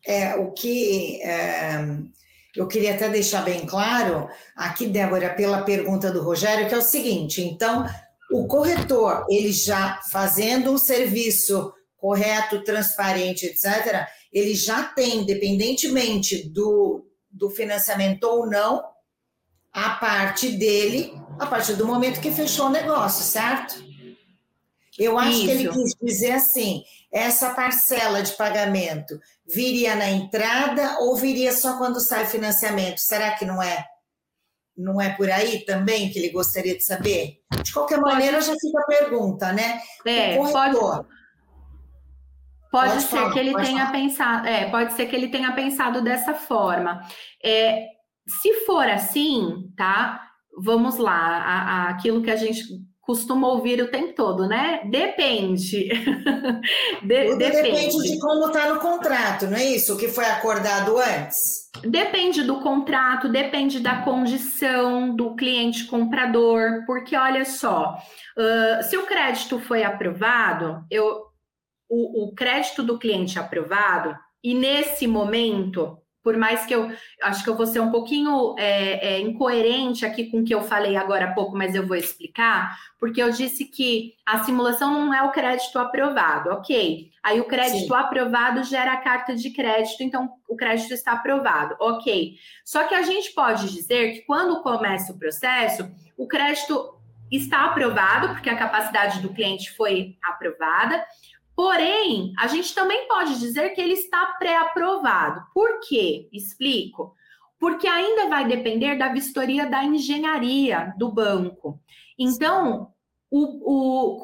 S2: É, o que é, eu queria até deixar bem claro aqui, Débora, pela pergunta do Rogério, que é o seguinte: então, o corretor, ele já fazendo um serviço correto, transparente, etc., ele já tem, independentemente do, do financiamento ou não, a parte dele a partir do momento que fechou o negócio, certo? Eu acho Isso. que ele quis dizer assim: essa parcela de pagamento viria na entrada ou viria só quando sai financiamento? Será que não é? Não é por aí também que ele gostaria de saber? De qualquer maneira, já fica a pergunta, né?
S3: É, pode, pode, pode ser falar, que ele tenha falar. pensado, é, pode ser que ele tenha pensado dessa forma. É, se for assim, tá? Vamos lá, a, a, aquilo que a gente costuma ouvir o tempo todo, né? Depende. <laughs>
S2: de, depende. depende de como está no contrato, não é isso? O que foi acordado antes?
S3: Depende do contrato, depende da condição do cliente comprador, porque olha só, uh, se o crédito foi aprovado, eu, o, o crédito do cliente aprovado, e nesse momento por mais que eu acho que eu vou ser um pouquinho é, é, incoerente aqui com o que eu falei agora há pouco, mas eu vou explicar, porque eu disse que a simulação não é o crédito aprovado, ok? Aí o crédito Sim. aprovado gera a carta de crédito, então o crédito está aprovado, ok? Só que a gente pode dizer que quando começa o processo, o crédito está aprovado, porque a capacidade do cliente foi aprovada, Porém, a gente também pode dizer que ele está pré-aprovado. Por quê? Explico. Porque ainda vai depender da vistoria da engenharia do banco. Então, o,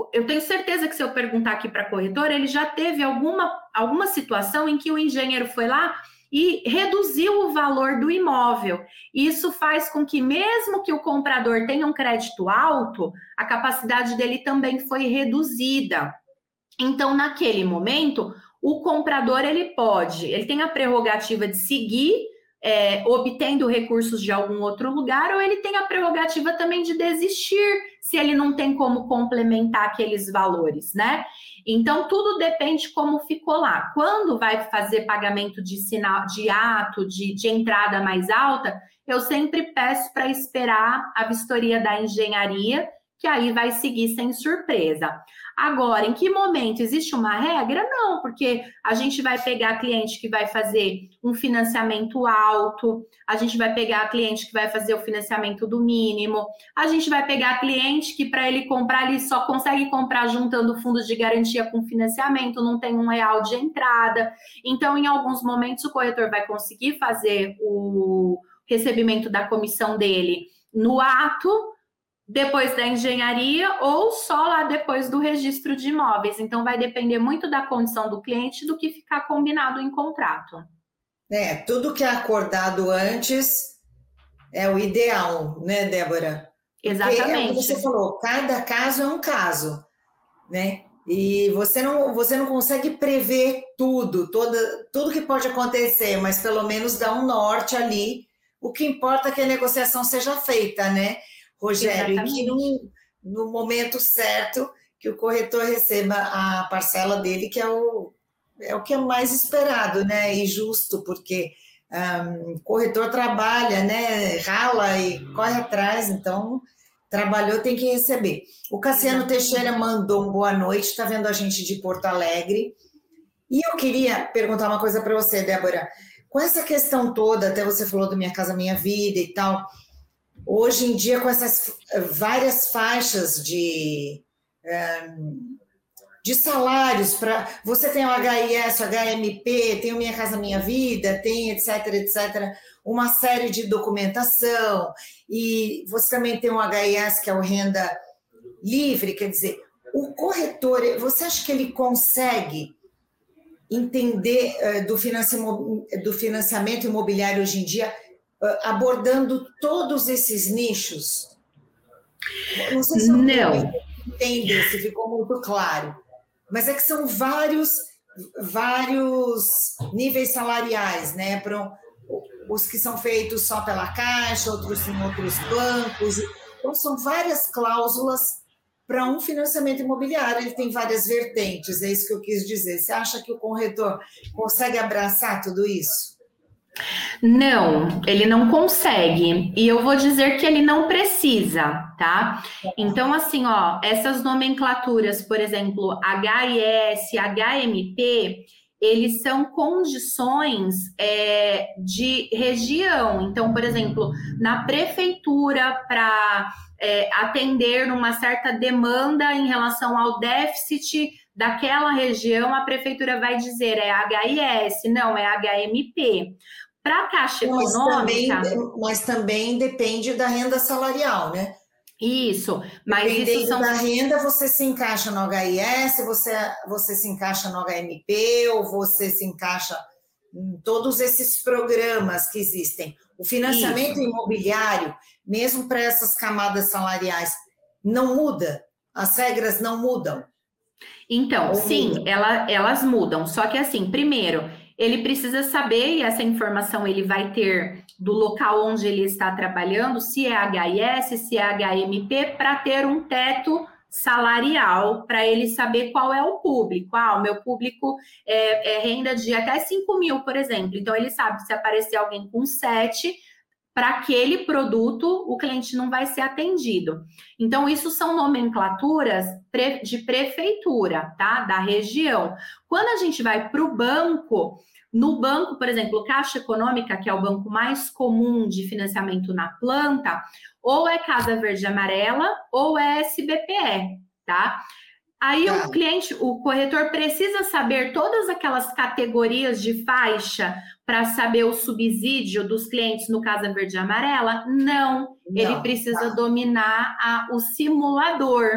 S3: o, eu tenho certeza que se eu perguntar aqui para a corretora, ele já teve alguma, alguma situação em que o engenheiro foi lá e reduziu o valor do imóvel. Isso faz com que, mesmo que o comprador tenha um crédito alto, a capacidade dele também foi reduzida. Então, naquele momento, o comprador ele pode, ele tem a prerrogativa de seguir é, obtendo recursos de algum outro lugar, ou ele tem a prerrogativa também de desistir se ele não tem como complementar aqueles valores, né? Então, tudo depende como ficou lá. Quando vai fazer pagamento de sinal, de ato, de, de entrada mais alta, eu sempre peço para esperar a vistoria da engenharia que aí vai seguir sem surpresa. Agora, em que momento existe uma regra? Não, porque a gente vai pegar cliente que vai fazer um financiamento alto, a gente vai pegar cliente que vai fazer o financiamento do mínimo, a gente vai pegar cliente que para ele comprar, ele só consegue comprar juntando fundos de garantia com financiamento, não tem um real de entrada. Então, em alguns momentos, o corretor vai conseguir fazer o recebimento da comissão dele no ato depois da engenharia ou só lá depois do registro de imóveis. Então, vai depender muito da condição do cliente do que ficar combinado em contrato.
S2: É, tudo que é acordado antes é o ideal, né, Débora?
S3: Exatamente. Porque, é
S2: você falou, cada caso é um caso, né? E você não, você não consegue prever tudo, toda, tudo que pode acontecer, mas pelo menos dá um norte ali. O que importa é que a negociação seja feita, né? Rogério, Exatamente. e que no, no momento certo que o corretor receba a parcela dele, que é o, é o que é mais esperado, né? E justo, porque um, o corretor trabalha, né? Rala e corre atrás, então trabalhou, tem que receber. O Cassiano Teixeira mandou um boa noite, está vendo a gente de Porto Alegre. E eu queria perguntar uma coisa para você, Débora. Com essa questão toda, até você falou do Minha Casa Minha Vida e tal, Hoje em dia, com essas várias faixas de, de salários, para você tem o HIS, o HMP, tem o Minha Casa Minha Vida, tem etc, etc, uma série de documentação, e você também tem o HIS, que é o Renda Livre, quer dizer, o corretor, você acha que ele consegue entender do, financiamento imobiliário hoje em dia abordando todos esses nichos?
S3: Não sei se não.
S2: se ficou muito claro. Mas é que são vários, vários níveis salariais, né? Para os que são feitos só pela Caixa, outros em outros bancos. Então, são várias cláusulas para um financiamento imobiliário. Ele tem várias vertentes, é isso que eu quis dizer. Você acha que o corretor consegue abraçar tudo isso?
S3: Não, ele não consegue. E eu vou dizer que ele não precisa, tá? Então, assim, ó, essas nomenclaturas, por exemplo, HIS, HMP, eles são condições é, de região. Então, por exemplo, na prefeitura, para é, atender uma certa demanda em relação ao déficit daquela região, a prefeitura vai dizer é HIS, não, é HMP. Para a Caixa mas Econômica.
S2: Também, mas também depende da renda salarial, né?
S3: Isso, mas
S2: Dependendo
S3: isso são...
S2: da renda, você se encaixa no HIS, você, você se encaixa no HMP, ou você se encaixa em todos esses programas que existem. O financiamento isso. imobiliário, mesmo para essas camadas salariais, não muda, as regras não mudam.
S3: Então, ou sim, mudam. Ela, elas mudam. Só que assim, primeiro, ele precisa saber, e essa informação ele vai ter do local onde ele está trabalhando, se é HIS, se é HMP, para ter um teto salarial, para ele saber qual é o público. Ah, o meu público é, é renda de até 5 mil, por exemplo. Então, ele sabe se aparecer alguém com 7, para aquele produto o cliente não vai ser atendido. Então, isso são nomenclaturas de prefeitura, tá? Da região. Quando a gente vai para o banco, no banco, por exemplo, Caixa Econômica, que é o banco mais comum de financiamento na planta, ou é Casa Verde Amarela ou é SBPE, tá? Aí tá. o cliente, o corretor precisa saber todas aquelas categorias de faixa para saber o subsídio dos clientes no Casa Verde e Amarela? Não, Não ele precisa tá. dominar a, o simulador,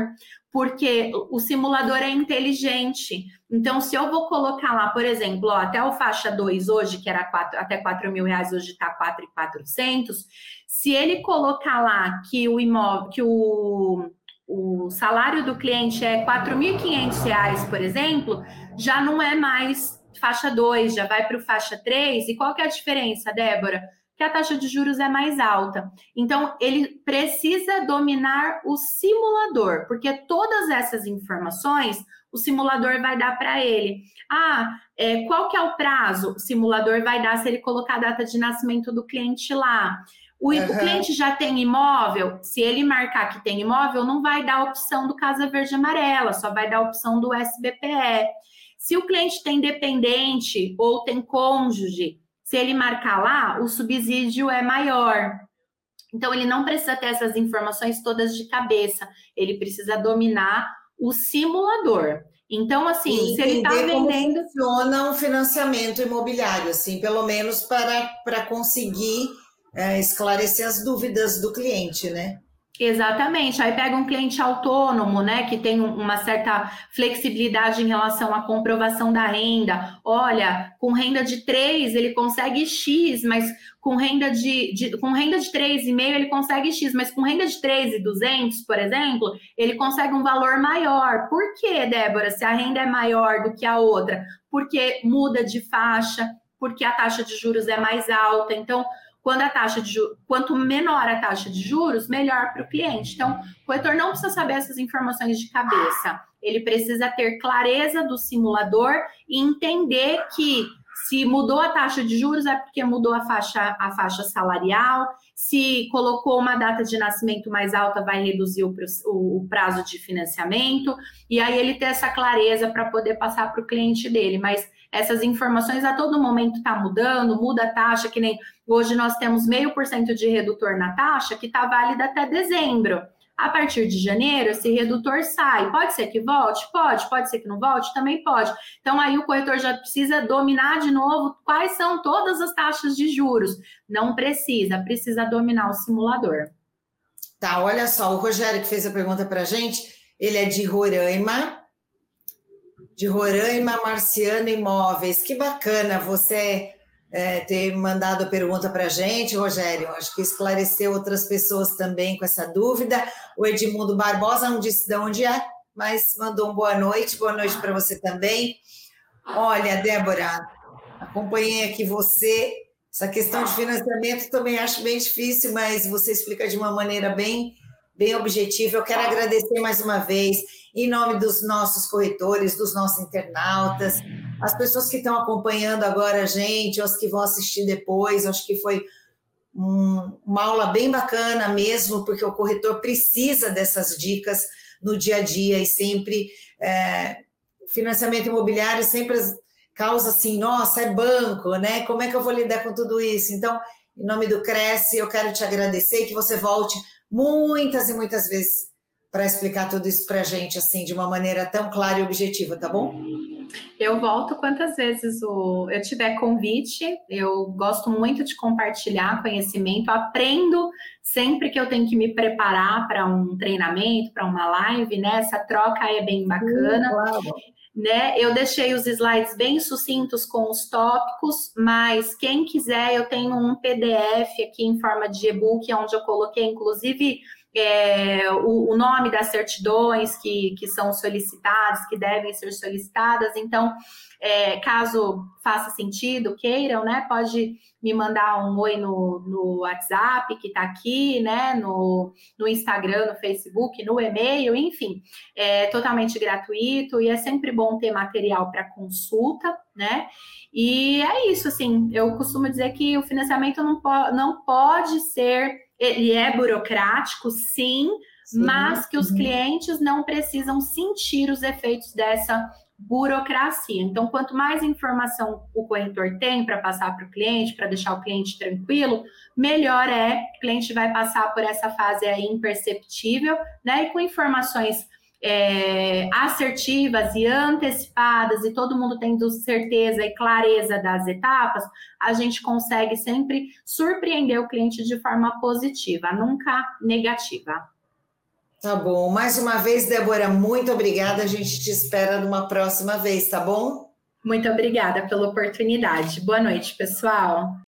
S3: porque o simulador é inteligente. Então, se eu vou colocar lá, por exemplo, ó, até o faixa 2 hoje, que era quatro, até 4 mil reais, hoje está 4,400, se ele colocar lá que o imóvel, que o, o salário do cliente é R$ 4.500, por exemplo, já não é mais faixa 2 já vai para o faixa 3, e qual que é a diferença, Débora? Que a taxa de juros é mais alta. Então, ele precisa dominar o simulador, porque todas essas informações o simulador vai dar para ele. Ah, é, qual que é o prazo? O simulador vai dar se ele colocar a data de nascimento do cliente lá. O, uhum. o, cliente já tem imóvel, se ele marcar que tem imóvel, não vai dar a opção do Casa Verde Amarela, só vai dar a opção do SBPE. Se o cliente tem dependente ou tem cônjuge, se ele marcar lá, o subsídio é maior. Então, ele não precisa ter essas informações todas de cabeça, ele precisa dominar o simulador. Então, assim, se ele está vendendo.
S2: Como funciona um financiamento imobiliário, assim, pelo menos para, para conseguir é, esclarecer as dúvidas do cliente, né?
S3: Exatamente. Aí pega um cliente autônomo, né, que tem uma certa flexibilidade em relação à comprovação da renda. Olha, com renda de 3 ele consegue X, mas com renda de, de com renda de 3,5 ele consegue X, mas com renda de 3,200, por exemplo, ele consegue um valor maior. Por quê, Débora? Se a renda é maior do que a outra? Porque muda de faixa, porque a taxa de juros é mais alta. Então, quando a taxa de quanto menor a taxa de juros, melhor para o cliente. Então, o corretor não precisa saber essas informações de cabeça. Ele precisa ter clareza do simulador e entender que se mudou a taxa de juros é porque mudou a faixa, a faixa salarial. Se colocou uma data de nascimento mais alta, vai reduzir o, prazo de financiamento. E aí ele ter essa clareza para poder passar para o cliente dele. Mas essas informações a todo momento está mudando, muda a taxa, que nem hoje nós temos meio por cento de redutor na taxa, que está válida até dezembro. A partir de janeiro, esse redutor sai. Pode ser que volte? Pode. Pode ser que não volte? Também pode. Então, aí o corretor já precisa dominar de novo quais são todas as taxas de juros. Não precisa, precisa dominar o simulador.
S2: Tá, olha só, o Rogério que fez a pergunta para a gente, ele é de Roraima, de Roraima Marciano Imóveis. Que bacana você é, ter mandado a pergunta para a gente, Rogério. Acho que esclareceu outras pessoas também com essa dúvida. O Edmundo Barbosa não disse de onde é, mas mandou um boa noite. Boa noite para você também. Olha, Débora, acompanhei aqui você. Essa questão de financiamento também acho bem difícil, mas você explica de uma maneira bem, bem objetiva. Eu quero agradecer mais uma vez em nome dos nossos corretores, dos nossos internautas, as pessoas que estão acompanhando agora a gente, os que vão assistir depois. Acho que foi um, uma aula bem bacana mesmo, porque o corretor precisa dessas dicas no dia a dia e sempre. É, financiamento imobiliário sempre causa assim, nossa, é banco, né? Como é que eu vou lidar com tudo isso? Então, em nome do Cresce, eu quero te agradecer que você volte muitas e muitas vezes para explicar tudo isso para a gente, assim, de uma maneira tão clara e objetiva, tá bom?
S3: Eu volto quantas vezes o, eu tiver convite. Eu gosto muito de compartilhar conhecimento, aprendo sempre que eu tenho que me preparar para um treinamento, para uma live, né? Essa troca é bem bacana. claro. Né? Eu deixei os slides bem sucintos com os tópicos, mas quem quiser, eu tenho um PDF aqui em forma de e-book, onde eu coloquei, inclusive, é, o, o, nome das certidões que, que são solicitadas, que devem ser solicitadas. Então, é, caso faça sentido, queiram, né? Pode me mandar um oi no, no WhatsApp, que está aqui, né? No, no Instagram, no Facebook, no e-mail, enfim, é totalmente gratuito e é sempre bom ter material para consulta, né? E é isso, assim, eu costumo dizer que o financiamento não, po não pode ser ele é burocrático, sim, sim mas que os clientes não precisam sentir os efeitos dessa burocracia. Então, quanto mais informação o corretor tem para passar para o cliente, para deixar o cliente tranquilo, melhor é. O cliente vai passar por essa fase aí imperceptível, né? E com informações é, assertivas e antecipadas e todo mundo tendo certeza e clareza das etapas, a gente consegue sempre surpreender o cliente de forma positiva, nunca negativa.
S2: Tá bom. Mais uma vez, Débora, muito obrigada. A gente te espera numa próxima vez, tá bom?
S3: Muito obrigada pela oportunidade. Boa noite, pessoal.